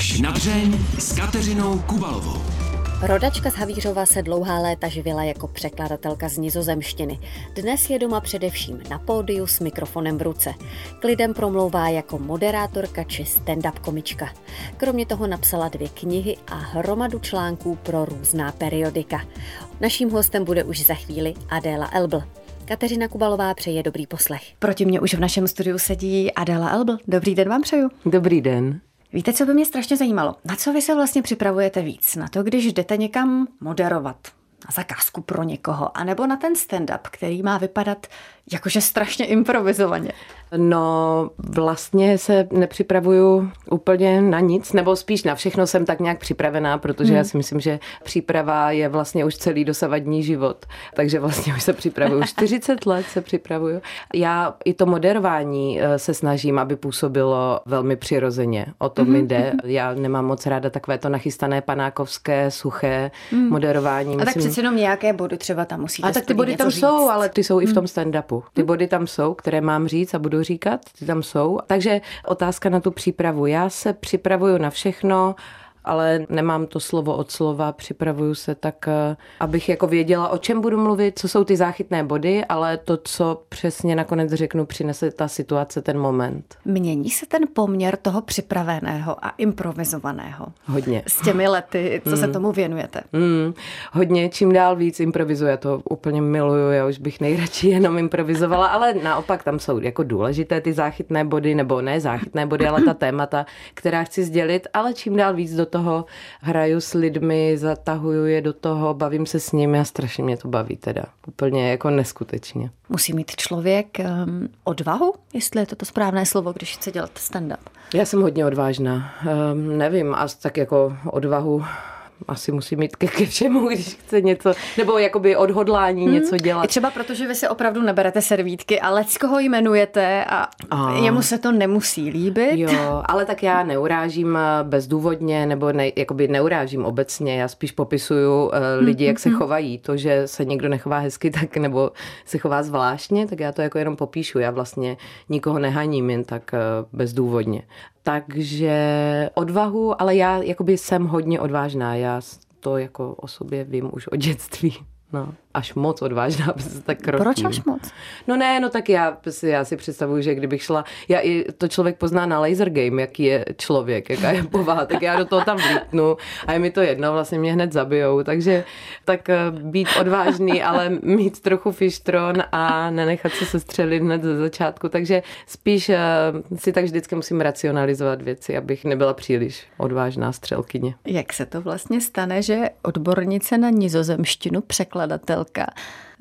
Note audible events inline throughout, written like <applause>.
Až na dřeň s Kateřinou Kubalovou. Rodačka z Havířova se dlouhá léta živila jako překladatelka z nizozemštiny. Dnes je doma především na pódiu s mikrofonem v ruce. K lidem promlouvá jako moderátorka či stand-up komička. Kromě toho napsala dvě knihy a hromadu článků pro různá periodika. Naším hostem bude už za chvíli Adéla Elbl. Kateřina Kubalová přeje dobrý poslech. Proti mě už v našem studiu sedí Adéla Elbl. Dobrý den vám přeju. Dobrý den. Víte, co by mě strašně zajímalo? Na co vy se vlastně připravujete víc? Na to, když jdete někam moderovat, na zakázku pro někoho, anebo na ten stand-up, který má vypadat jakože strašně improvizovaně. No, vlastně se nepřipravuju úplně na nic, nebo spíš na všechno jsem tak nějak připravená, protože hmm. já si myslím, že příprava je vlastně už celý dosavadní život. Takže vlastně už se připravuju. <laughs> 40 let se připravuju. Já i to moderování eh, se snažím, aby působilo velmi přirozeně. O to hmm. mi jde. Já nemám moc ráda takové to nachystané panákovské, suché hmm. moderování. A tak přece jenom nějaké body třeba tam musíte A tak ty body tam říct. jsou, ale ty jsou hmm. i v tom stand-upu. Ty body tam jsou, které mám říct a budu říkat, ty tam jsou. Takže otázka na tu přípravu. Já se připravuju na všechno, ale nemám to slovo od slova, připravuju se tak, eh, abych jako věděla, o čem budu mluvit, co jsou ty záchytné body, ale to, co přesně nakonec řeknu, přinese ta situace, ten moment. Mění se ten poměr toho připraveného a improvizovaného? Hodně. S těmi lety, co mm. se tomu věnujete? Mm. Hodně, čím dál víc improvizuje, to úplně miluju, já už bych nejradši jenom improvizovala, ale naopak tam jsou jako důležité ty záchytné body, nebo ne záchytné body, ale ta témata, která chci sdělit, ale čím dál víc do toho hraju s lidmi, zatahuju je do toho, bavím se s nimi a strašně mě to baví teda. Úplně jako neskutečně. Musí mít člověk um, odvahu, jestli je to to správné slovo, když chce dělat stand-up? Já jsem hodně odvážná. Um, nevím, a tak jako odvahu asi musí mít ke, ke všemu, <laughs> když chce něco, nebo jakoby odhodlání hmm. něco dělat. I třeba protože vy si opravdu neberete servítky, ale z koho jmenujete a, a jemu se to nemusí líbit. Jo, ale tak já neurážím eh, bezdůvodně, nebo ne, jakoby neurážím obecně, já spíš popisuju uh, lidi, jak se hmm. chovají. To, že se někdo nechová hezky, <laughs> tak nebo se chová zvláštně, tak já to jako jenom popíšu. Já vlastně nikoho nehaním jen tak uh, bezdůvodně. Takže odvahu, ale já jakoby jsem hodně odvážná. Já to jako o sobě vím už od dětství. No až moc odvážná, <laughs> aby se tak krotím. Proč až moc? No ne, no tak já, já si představuju, že kdybych šla, já i to člověk pozná na laser game, jaký je člověk, jaká je povaha, <laughs> tak já do toho tam vlítnu a je mi to jedno, vlastně mě hned zabijou, takže tak eh, být odvážný, <laughs> ale mít trochu fištron a nenechat se sestřelit hned ze začátku, takže spíš eh, si tak vždycky musím racionalizovat věci, abych nebyla příliš odvážná střelkyně. Jak se to vlastně stane, že odbornice na nizozemštinu překladatel とか。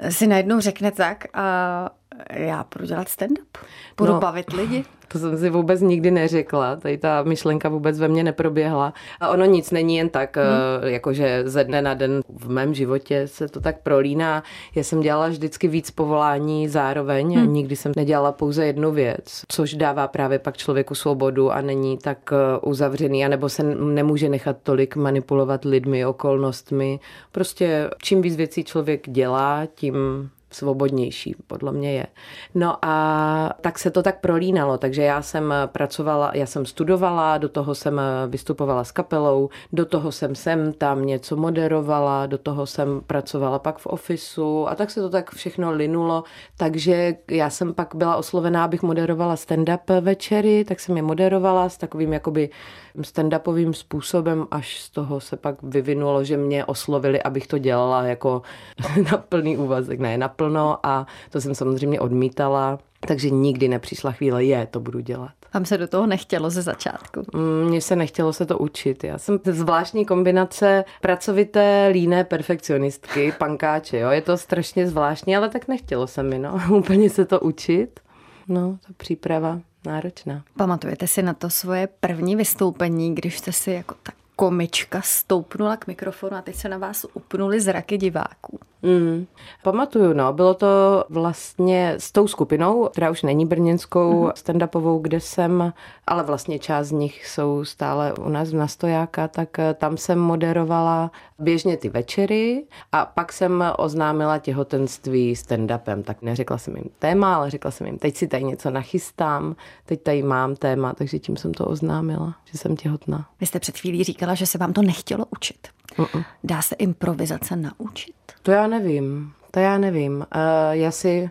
Si najednou řekne tak a já budu dělat stand-up, budu no, bavit lidi. To jsem si vůbec nikdy neřekla, tady ta myšlenka vůbec ve mně neproběhla. A ono nic není jen tak, hmm. jakože ze dne na den v mém životě se to tak prolíná. Já jsem dělala vždycky víc povolání zároveň hmm. a nikdy jsem nedělala pouze jednu věc, což dává právě pak člověku svobodu a není tak eh, uzavřený, anebo se nemůže nechat tolik manipulovat lidmi, okolnostmi. Prostě čím víc věcí člověk dělá, tím geschrieben svobodnější, podle mě je. No a tak se to tak prolínalo, takže já jsem pracovala, já jsem studovala, do toho jsem vystupovala s kapelou, do toho jsem sem tam něco moderovala, do toho jsem pracovala pak v ofisu a tak se to tak všechno linulo, takže já jsem pak byla oslovená, abych moderovala stand-up večery, tak jsem je moderovala s takovým jakoby stand-upovým způsobem, až z toho se pak vyvinulo, že mě oslovili, abych to dělala jako <laughs> na plný úvazek, ne na naplno a to jsem samozřejmě odmítala, takže nikdy nepřišla chvíle, je, to budu dělat. Vám se do toho nechtělo ze začátku? Mm, mně se nechtělo se to učit. Já jsem zvláštní kombinace pracovité, líné perfekcionistky, pankáče. Jo? Je to strašně zvláštní, ale tak nechtělo se mi no. <laughs> úplně se to učit. No, ta příprava náročná. Pamatujete si na to svoje první vystoupení, když jste si jako tak komička stoupnula k mikrofonu a teď se na vás upnuli zraky diváků? Mm, pamatuju, no, bylo to vlastně s tou skupinou, která už není brněnskou mm. stand-upovou, kde jsem, ale vlastně část z nich jsou stále u nás v Nastojáka, tak eh, tam jsem moderovala běžně ty večery a pak jsem oznámila těhotenství stand-upem, tak neřekla jsem jim téma, ale řekla jsem jim, teď si tady něco nachystám, teď tady mám téma, takže tím jsem to oznámila, že jsem těhotná. Vy jste před chvílí říkala, že se vám to nechtělo učit. Uh-uh. Dá se improvizace naučit? To já nevím. To já nevím. Uh, já si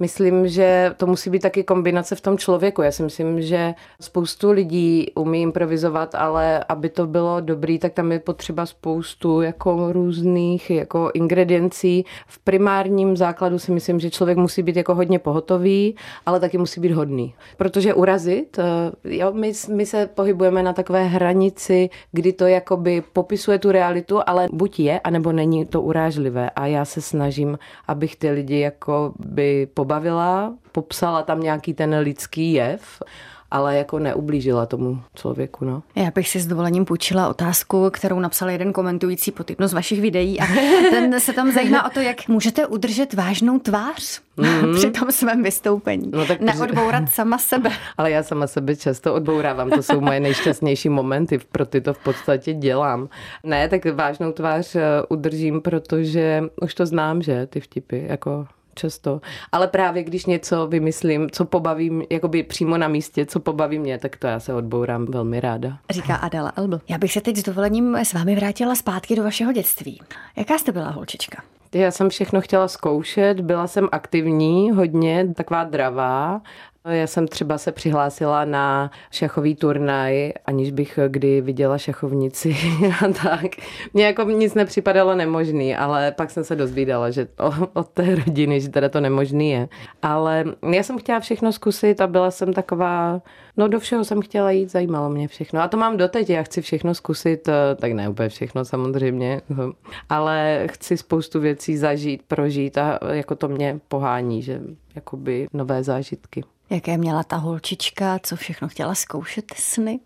Myslím, že to musí být taky kombinace v tom člověku. Já si myslím, že spoustu lidí umí improvizovat, ale aby to bylo dobrý, tak tam je potřeba spoustu jako různých jako ingrediencí. V primárním základu si myslím, že člověk musí být jako hodně pohotový, ale taky musí být hodný. Protože urazit, eh, jo, my, my se pohybujeme na takové hranici, kdy to jakoby popisuje tu realitu, ale buď je, anebo není to urážlivé. A já se snažím, abych ty lidi jako by pobavila, popsala tam nějaký ten lidský jev ale jako neublížila tomu člověku. No. Já bych si s dovolením půjčila otázku, kterou napsal jeden komentující pod jedno z vašich videí a ten se tam zajímá o to, jak můžete udržet vážnou tvář mm-hmm. při tom svém vystoupení. No tak Neodbourat sama sebe. <laughs> Ale já sama sebe často odbourávám, to jsou moje nejšťastnější momenty, pro ty to v podstatě dělám. Ne, tak vážnou tvář eh, udržím, protože už to znám, že ty vtipy, jako často. Ale právě když něco vymyslím, co pobavím, jakoby přímo na místě, co pobaví mě, tak to já se odbourám velmi ráda. Říká Adela Elbl. Já bych se teď s dovolením s vámi vrátila zpátky do vašeho dětství. Jaká jste byla holčička? Já jsem všechno chtěla zkoušet, byla jsem aktivní, hodně taková dravá já jsem třeba se přihlásila na šachový turnaj, aniž bych kdy viděla šachovnici <laughs> a tak. Mně jako nic nepřipadalo nemožný, ale pak jsem se dozvídala, že od té rodiny, že teda to nemožný je. Ale já jsem chtěla všechno zkusit a byla jsem taková, no do všeho jsem chtěla jít, zajímalo mě všechno. A to mám doteď, já chci všechno zkusit, eh, tak ne úplně všechno samozřejmě, <laughs> ale chci spoustu věcí zažít, prožít a jako to mě pohání, že jakoby nové zážitky jaké měla ta holčička, co všechno chtěla zkoušet sny.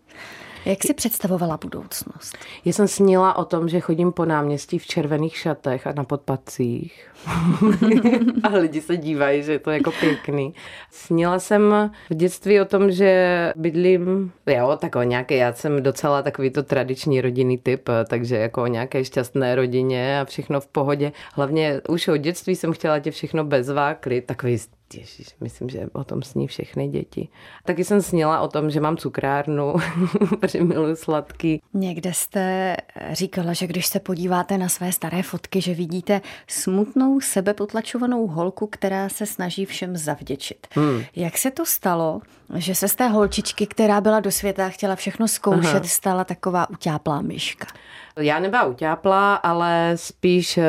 Jak si představovala budoucnost? Já jsem snila o tom, že chodím po náměstí v červených šatech a na podpacích. <laughs> a lidi se dívají, že je to jako pěkný. Snila jsem v dětství o tom, že bydlím, jo, tak o nějaké, já jsem docela takový to tradiční rodinný typ, takže jako o nějaké šťastné rodině a všechno v pohodě. Hlavně už od dětství jsem chtěla tě všechno bezvákli, takový Ježiš, myslím, že o tom sní všechny děti. Taky jsem snila o tom, že mám cukrárnu, <laughs> protože miluji sladký. Někde jste říkala, že když se podíváte na své staré fotky, že vidíte smutnou, sebepotlačovanou holku, která se snaží všem zavděčit. Hmm. Jak se to stalo, že se z té holčičky, která byla do světa a chtěla všechno zkoušet, Aha. stala taková utáplá myška? Já nebyla utápla, ale spíš uh,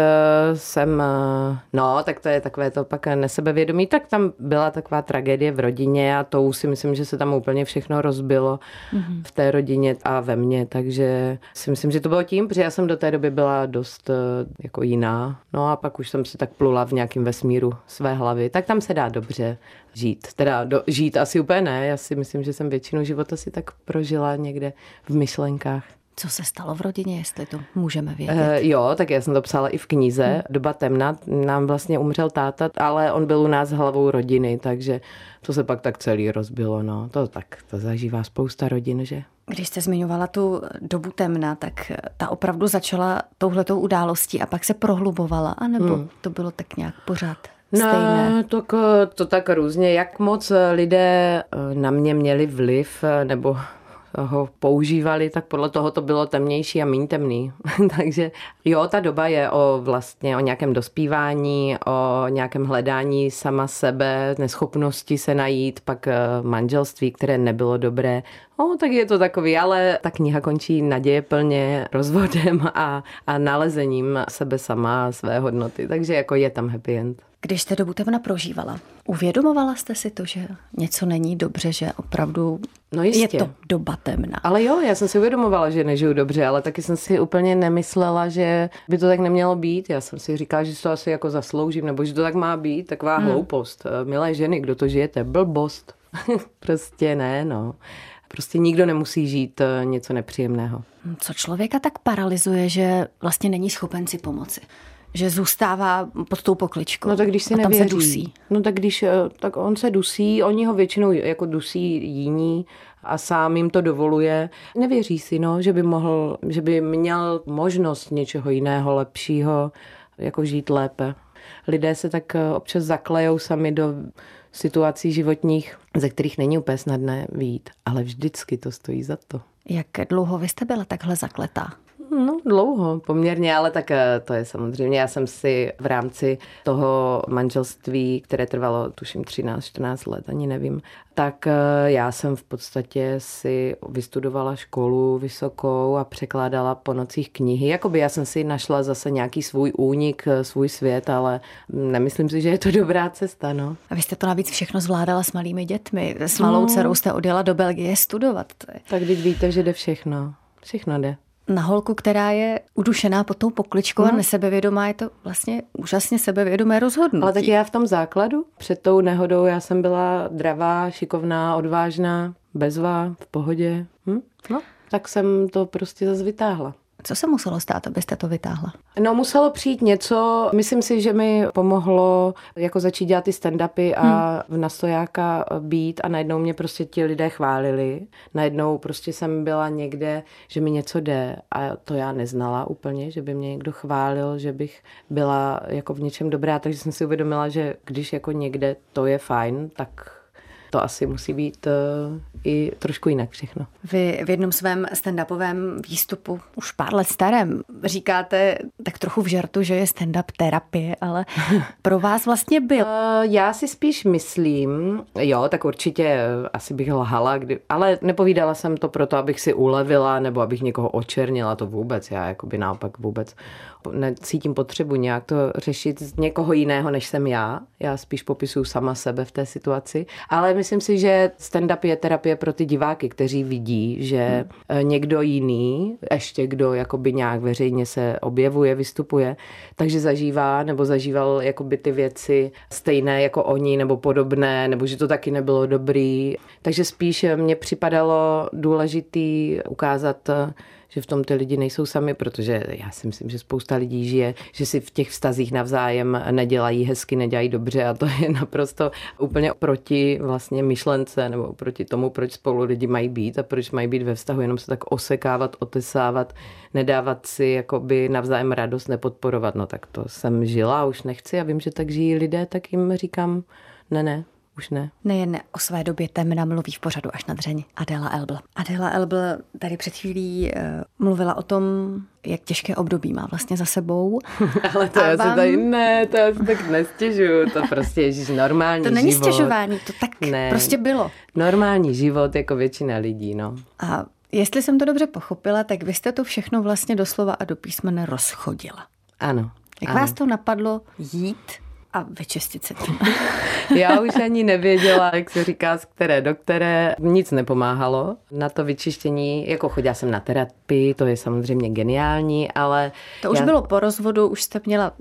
jsem, uh, no, tak to je takové to pak nesebevědomí, tak tam byla taková tragédie v rodině a to si myslím, že se tam úplně všechno rozbilo mm-hmm. v té rodině a ve mně, takže si myslím, že to bylo tím, protože já jsem do té doby byla dost uh, jako jiná, no a pak už jsem si tak plula v nějakém vesmíru své hlavy, tak tam se dá dobře žít. Teda do, žít asi úplně ne, já si myslím, že jsem většinu života si tak prožila někde v myšlenkách. Co se stalo v rodině, jestli to můžeme vědět? Uh, jo, tak já jsem to psala i v knize. Hmm. Doba temna, nám vlastně umřel táta, ale on byl u nás hlavou rodiny, takže to se pak tak celý rozbilo. No. To tak, to zažívá spousta rodin, že? Když jste zmiňovala tu dobu temna, tak ta opravdu začala touhletou událostí a pak se prohlubovala, anebo hmm. to bylo tak nějak pořád? Stejné. No, to, to tak různě. Jak moc lidé eh, na mě měli vliv, eh, nebo ho používali, tak podle toho to bylo temnější a méně temný. <laughs> Takže jo, ta doba je o vlastně o nějakém dospívání, o nějakém hledání sama sebe, neschopnosti se najít, pak eh, manželství, které nebylo dobré. O, tak je to takový, ale ta kniha končí naděje plně rozvodem a, a nalezením sebe sama a své hodnoty. Takže jako je tam happy end. Když jste dobu temna prožívala, uvědomovala jste si to, že něco není dobře, že opravdu no jistě. je to doba temna? Ale jo, já jsem si uvědomovala, že nežiju dobře, ale taky jsem si úplně nemyslela, že by to tak nemělo být. Já jsem si říkala, že to asi jako zasloužím, nebo že to tak má být, taková hmm. hloupost. Milé ženy, kdo to žijete? Blbost. <laughs> prostě ne, no. Prostě nikdo nemusí žít eh, něco nepříjemného. Co člověka tak paralyzuje, že vlastně není schopen si pomoci? Že zůstává pod tou pokličkou. No tak když si a tam nevěří. se dusí. No tak když, eh, tak on se dusí, oni ho většinou jako dusí jiní a sám jim to dovoluje. Nevěří si, no, že by mohl, že by měl možnost něčeho jiného, lepšího, jako žít lépe. Lidé se tak eh, občas zaklejou sami do situací životních, ze kterých není úplně snadné výjít, ale vždycky to stojí za to. Jak dlouho vy jste byla takhle zakletá? No, dlouho, poměrně, ale tak eh, to je samozřejmě. Já jsem si v rámci toho manželství, které trvalo tuším 13-14 let, ani nevím, tak eh, já jsem v podstatě si vystudovala školu vysokou a překládala po nocích knihy. Jakoby já jsem si našla zase nějaký svůj únik, eh, svůj svět, ale nemyslím si, že je to dobrá cesta, no. A vy jste to navíc všechno zvládala s malými dětmi. S malou no. dcerou jste odjela do Belgie studovat. Tak teď víte, že jde všechno. Všechno jde na holku, která je udušená pod tou pokličkou no. a nesebevědomá, je to vlastně úžasně sebevědomé rozhodnutí. Ale tak já v tom základu, před tou nehodou, já jsem byla dravá, šikovná, odvážná, bezvá, v pohodě. Hm? No, tak jsem to prostě zase vytáhla. Co se muselo stát, abyste to vytáhla? No muselo přijít něco, myslím si, že mi pomohlo jako začít dělat ty stand-upy a hmm. v nastojáka být a najednou mě prostě ti lidé chválili. Najednou prostě jsem byla někde, že mi něco jde a to já neznala úplně, že by mě někdo chválil, že bych byla jako v něčem dobrá, takže jsem si uvědomila, že když jako někde to je fajn, tak to asi musí být uh, i trošku jinak všechno. Vy v jednom svém stand-upovém výstupu, už pár let starém, říkáte tak trochu v žartu, že je stand-up terapie, ale <laughs> pro vás vlastně byl. Uh, já si spíš myslím, jo, tak určitě eh, asi bych lhala, kdy, ale nepovídala jsem to proto, abych si ulevila nebo abych někoho očernila, to vůbec. Já jakoby naopak vůbec necítím potřebu nějak to řešit z někoho jiného, než jsem já. Já spíš popisuju sama sebe v té situaci. Ale myslím si, že stand-up je terapie pro ty diváky, kteří vidí, že hmm. někdo jiný, ještě kdo jakoby nějak veřejně se objevuje, vystupuje, takže zažívá nebo zažíval jakoby ty věci stejné jako oni nebo podobné, nebo že to taky nebylo dobrý. Takže spíš mně připadalo důležitý ukázat že v tom ty lidi nejsou sami, protože já si myslím, že spousta lidí žije, že si v těch vztazích navzájem nedělají hezky, nedělají dobře a to <laughs> je naprosto úplně proti vlastně myšlence nebo proti tomu, proč spolu lidi mají být a proč mají být ve vztahu, jenom se tak osekávat, otesávat, nedávat si jakoby navzájem radost, nepodporovat. No tak to jsem žila, už nechci a vím, že tak žijí lidé, tak jim říkám, ne, ne, už ne. Nejen o své době temna mluví v pořadu až na dřeň Adela Elbl. Adela Elbl tady před chvílí uh, mluvila o tom, jak těžké období má vlastně za sebou. <laughs> Ale to A já vám... se tady ne, to já se tak nestěžuju, to prostě je normální To není život. stěžování, to tak ne. prostě bylo. Normální život jako většina lidí, no. A jestli jsem to dobře pochopila, tak vy jste to všechno vlastně doslova a do písmene rozchodila. Ano. Jak ano. vás to napadlo jít a vyčistit se tím. <laughs> Já už ani nevěděla, jak se říká, z které do které. Nic nepomáhalo na to vyčištění. Jako chodila jsem na terapii, to je samozřejmě geniální, ale... To už já... bylo po rozvodu, už jste měla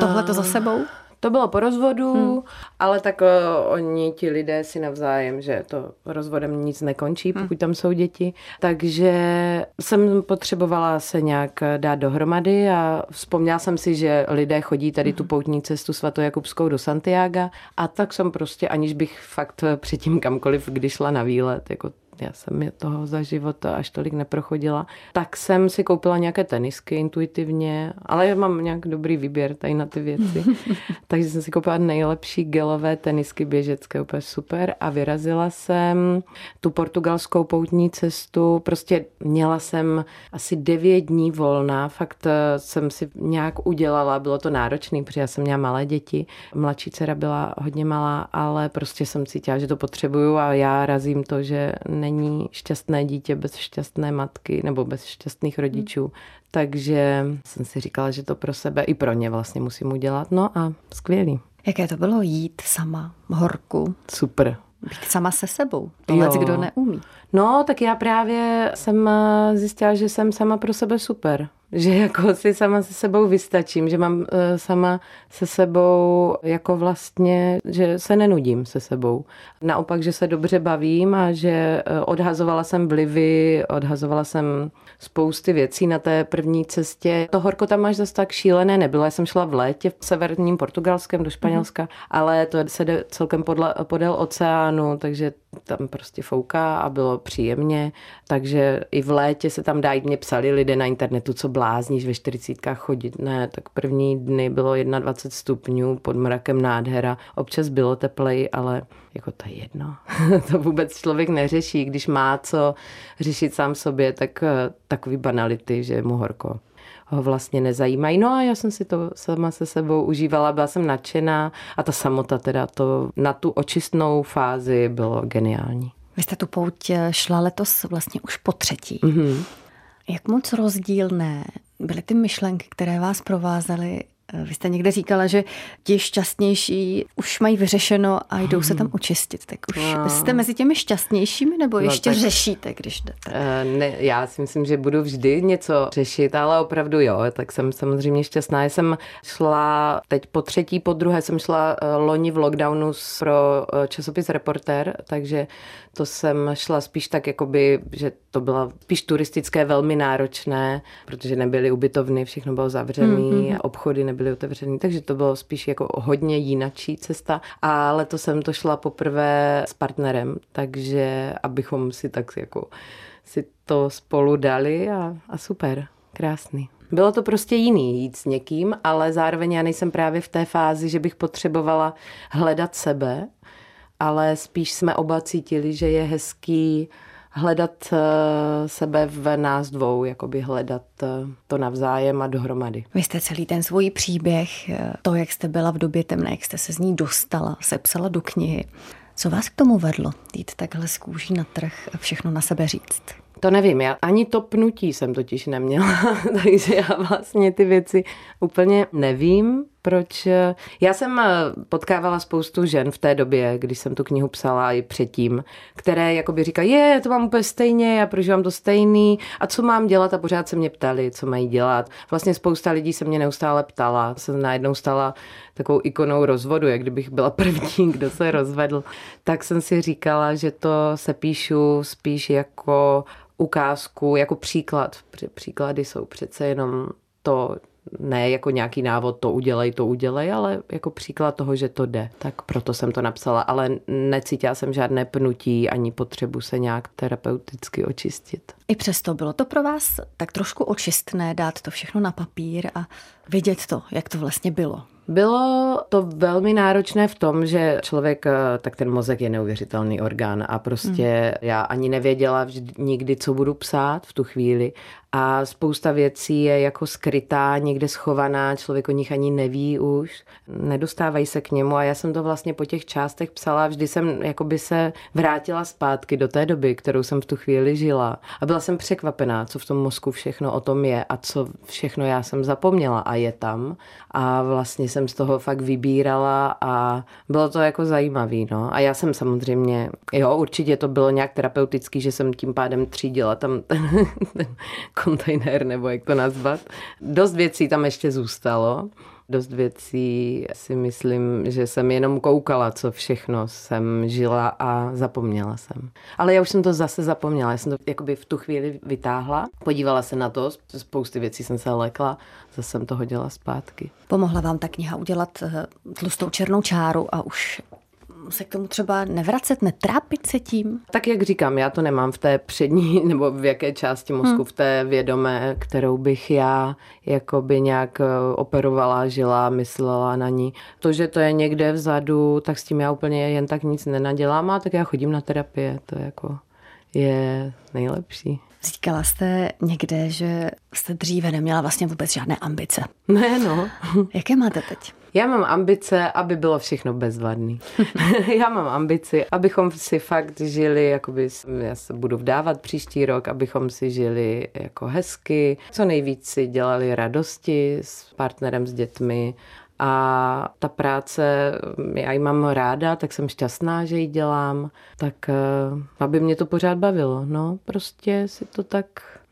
tohleto za sebou? To bylo po rozvodu, hmm. ale tak uh, oni, ti lidé si navzájem, že to rozvodem nic nekončí, hmm. pokud tam jsou děti. Takže jsem potřebovala se nějak dát dohromady a vzpomněla jsem si, že lidé chodí tady hmm. tu poutní cestu svatojakubskou do Santiago a tak jsem prostě, aniž bych fakt předtím kamkoliv, když šla na výlet, jako já jsem je toho za život až tolik neprochodila, tak jsem si koupila nějaké tenisky intuitivně, ale já mám nějak dobrý výběr tady na ty věci. <laughs> Takže jsem si koupila nejlepší gelové tenisky běžecké, úplně super. A vyrazila jsem tu portugalskou poutní cestu. Prostě měla jsem asi devět dní volná, fakt eh, jsem si nějak udělala, bylo to náročné, protože já jsem měla malé děti, mladší dcera byla hodně malá, ale prostě jsem cítila, že to potřebuju a já razím to, že není šťastné dítě bez šťastné matky nebo bez šťastných rodičů. Hmm. Takže jsem si říkala, že to pro sebe i pro ně vlastně musím udělat. No a skvělý. Jaké to bylo jít sama v horku? Super. Být sama se sebou. Tohle, kdo neumí. No, tak já právě jsem zjistila, že jsem sama pro sebe super že jako si sama se sebou vystačím, že mám eh, sama se sebou jako vlastně, že se nenudím se sebou. Naopak, že se dobře bavím a že eh, odhazovala jsem vlivy, odhazovala jsem spousty věcí na té první cestě. To horko tam až zase tak šílené nebylo. Já jsem šla v létě v severním Portugalském do Španělska, mm. ale to se jde celkem podle, podél oceánu, takže tam prostě fouká a bylo příjemně. Takže i v létě se tam dá jít. Mě psali lidé na internetu, co blázníš ve 40 chodit. Ne, tak první dny bylo 21 stupňů, pod mrakem nádhera. Občas bylo teplej, ale jako to je jedno. <laughs> to vůbec člověk neřeší. Když má co řešit sám sobě, tak eh, takový banality, že je mu horko ho vlastně nezajímají. No a já jsem si to sama se sebou užívala, byla jsem nadšená a ta samota teda to na tu očistnou fázi bylo geniální. Vy jste tu pouť eh, šla letos vlastně už po třetí. Mm-hmm. Jak moc rozdílné byly ty myšlenky, které vás provázely vy jste někde říkala, že ti šťastnější už mají vyřešeno a jdou se tam očistit. Tak už no. jste mezi těmi šťastnějšími nebo no, ještě tak, řešíte, když jdete? Uh, ne, já si myslím, že budu vždy něco řešit, ale opravdu jo, tak jsem samozřejmě šťastná. Já jsem šla teď po třetí, po druhé jsem šla uh, loni v lockdownu pro časopis Reporter, takže to jsem šla spíš tak, jakoby, že to bylo spíš turistické, velmi náročné, protože nebyly ubytovny, všechno bylo zavřené, mm-hmm. obchody nebyly otevřené, takže to bylo spíš jako hodně jinačí cesta. A letos jsem to šla poprvé s partnerem, takže abychom si tak jako si to spolu dali a, a super, krásný. Bylo to prostě jiný jít s někým, ale zároveň já nejsem právě v té fázi, že bych potřebovala hledat sebe, ale spíš jsme oba cítili, že je hezký hledat eh, sebe v nás dvou, jakoby hledat eh, to navzájem a dohromady. Vy jste celý ten svůj příběh, eh, to, jak jste byla v době temné, jak jste se z ní dostala, sepsala do knihy. Co vás k tomu vedlo, jít takhle z kůží na trh a všechno na sebe říct? To nevím, já ani to pnutí jsem totiž neměla, <laughs> takže já vlastně ty věci úplně nevím, proč. Já jsem eh, potkávala spoustu žen v té době, když jsem tu knihu psala i předtím, které jakoby říkají, je, to mám úplně stejně, já prožívám to stejný a co mám dělat a pořád se mě ptali, co mají dělat. Vlastně spousta lidí se mě neustále ptala, se najednou stala takovou ikonou rozvodu, jak kdybych byla <laughs> první, kdo se rozvedl, tak jsem si říkala, že to se píšu spíš jako ukázku, jako příklad. Příklady jsou přece jenom to, ne jako nějaký návod, to udělej, to udělej, ale jako příklad toho, že to jde. Tak proto jsem to napsala, ale necítila jsem žádné pnutí ani potřebu se nějak terapeuticky očistit. I přesto bylo to pro vás tak trošku očistné dát to všechno na papír a vidět to, jak to vlastně bylo. Bylo to velmi náročné v tom, že člověk, eh, tak ten mozek je neuvěřitelný orgán a prostě mm. já ani nevěděla vždy, nikdy, co budu psát v tu chvíli a spousta věcí je jako skrytá, někde schovaná, člověk o nich ani neví už, nedostávají se k němu a já jsem to vlastně po těch částech psala, vždy jsem jakoby se vrátila zpátky do té doby, kterou jsem v tu chvíli žila a byla jsem překvapená, co v tom mozku všechno o tom je a co všechno já jsem zapomněla a je tam a vlastně jsem z toho fakt vybírala a bylo to jako zajímavý, no. A já jsem samozřejmě, jo, určitě to bylo nějak terapeutický, že jsem tím pádem třídila tam ten, <laughs> ten kontejner, nebo jak to nazvat. Dost věcí tam ještě zůstalo. Dost věcí si myslím, že jsem jenom koukala, co všechno jsem žila a zapomněla jsem. Ale já už jsem to zase zapomněla. Já jsem to jakoby v tu chvíli vytáhla, podívala se na to, spousty věcí jsem se lekla, zase jsem to hodila zpátky. Pomohla vám ta kniha udělat eh, tlustou černou čáru a už se k tomu třeba nevracet, netrápit se tím? Tak jak říkám, já to nemám v té přední <laughs> nebo v jaké části mozku, hmm. v té vědomé, kterou bych já jakoby nějak eh, operovala, žila, myslela na ní. To, že to je někde vzadu, tak s tím já úplně jen tak nic nenadělám a tak já chodím na terapie, to jako je nejlepší. Říkala jste někde, že jste dříve neměla vlastně vůbec žádné ambice. Ne, no. <laughs> Jaké máte teď? Já mám ambice, aby bylo všechno bezvadný. <laughs> já mám ambici, abychom si fakt žili, jakoby, já se budu vdávat příští rok, abychom si žili jako hezky, co nejvíc si dělali radosti s partnerem, s dětmi a ta práce, já ji mám ráda, tak jsem šťastná, že ji dělám, tak eh, aby mě to pořád bavilo. No, prostě si to tak,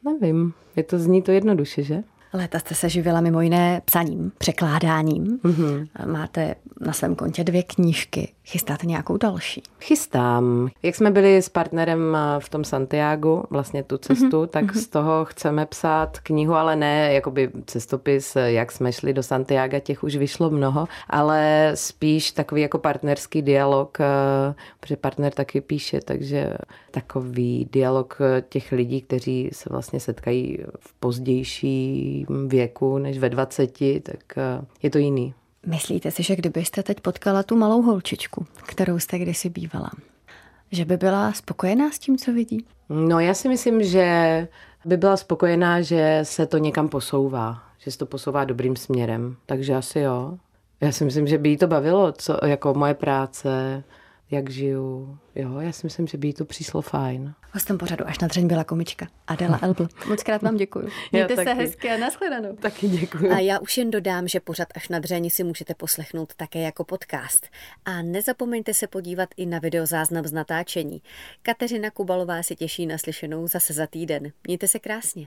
nevím, je to zní to jednoduše, že? Léta jste se živila mimo jiné psaním, překládáním. Mm-hmm. Máte na svém kontě dvě knížky. Chystáte nějakou další? Chystám. Jak jsme byli s partnerem v tom Santiago, vlastně tu cestu, mm-hmm. tak mm-hmm. z toho chceme psát knihu, ale ne jakoby cestopis, jak jsme šli do Santiago, těch už vyšlo mnoho, ale spíš takový jako partnerský dialog, eh, protože partner taky píše, takže takový dialog těch lidí, kteří se vlastně setkají v pozdějším věku než ve 20, tak eh, je to jiný. Myslíte si, že kdybyste teď potkala tu malou holčičku, kterou jste kdysi bývala, že by byla spokojená s tím, co vidí? No já si myslím, že by byla spokojená, že se to někam posouvá, že se to posouvá dobrým směrem. Takže asi jo. Já si myslím, že by jí to bavilo, co, jako moje práce, jak žiju. Jo, já si myslím, že by jí to přišlo fajn. Hostem pořadu až na dřeň byla komička Adela Elbl. Moc krát vám děkuji. <laughs> Mějte se hezky a nashledanou. Taky děkuji. A já už jen dodám, že pořad až na dřeni si můžete poslechnout také jako podcast. A nezapomeňte se podívat i na videozáznam z natáčení. Kateřina Kubalová se těší na slyšenou zase za týden. Mějte se krásně.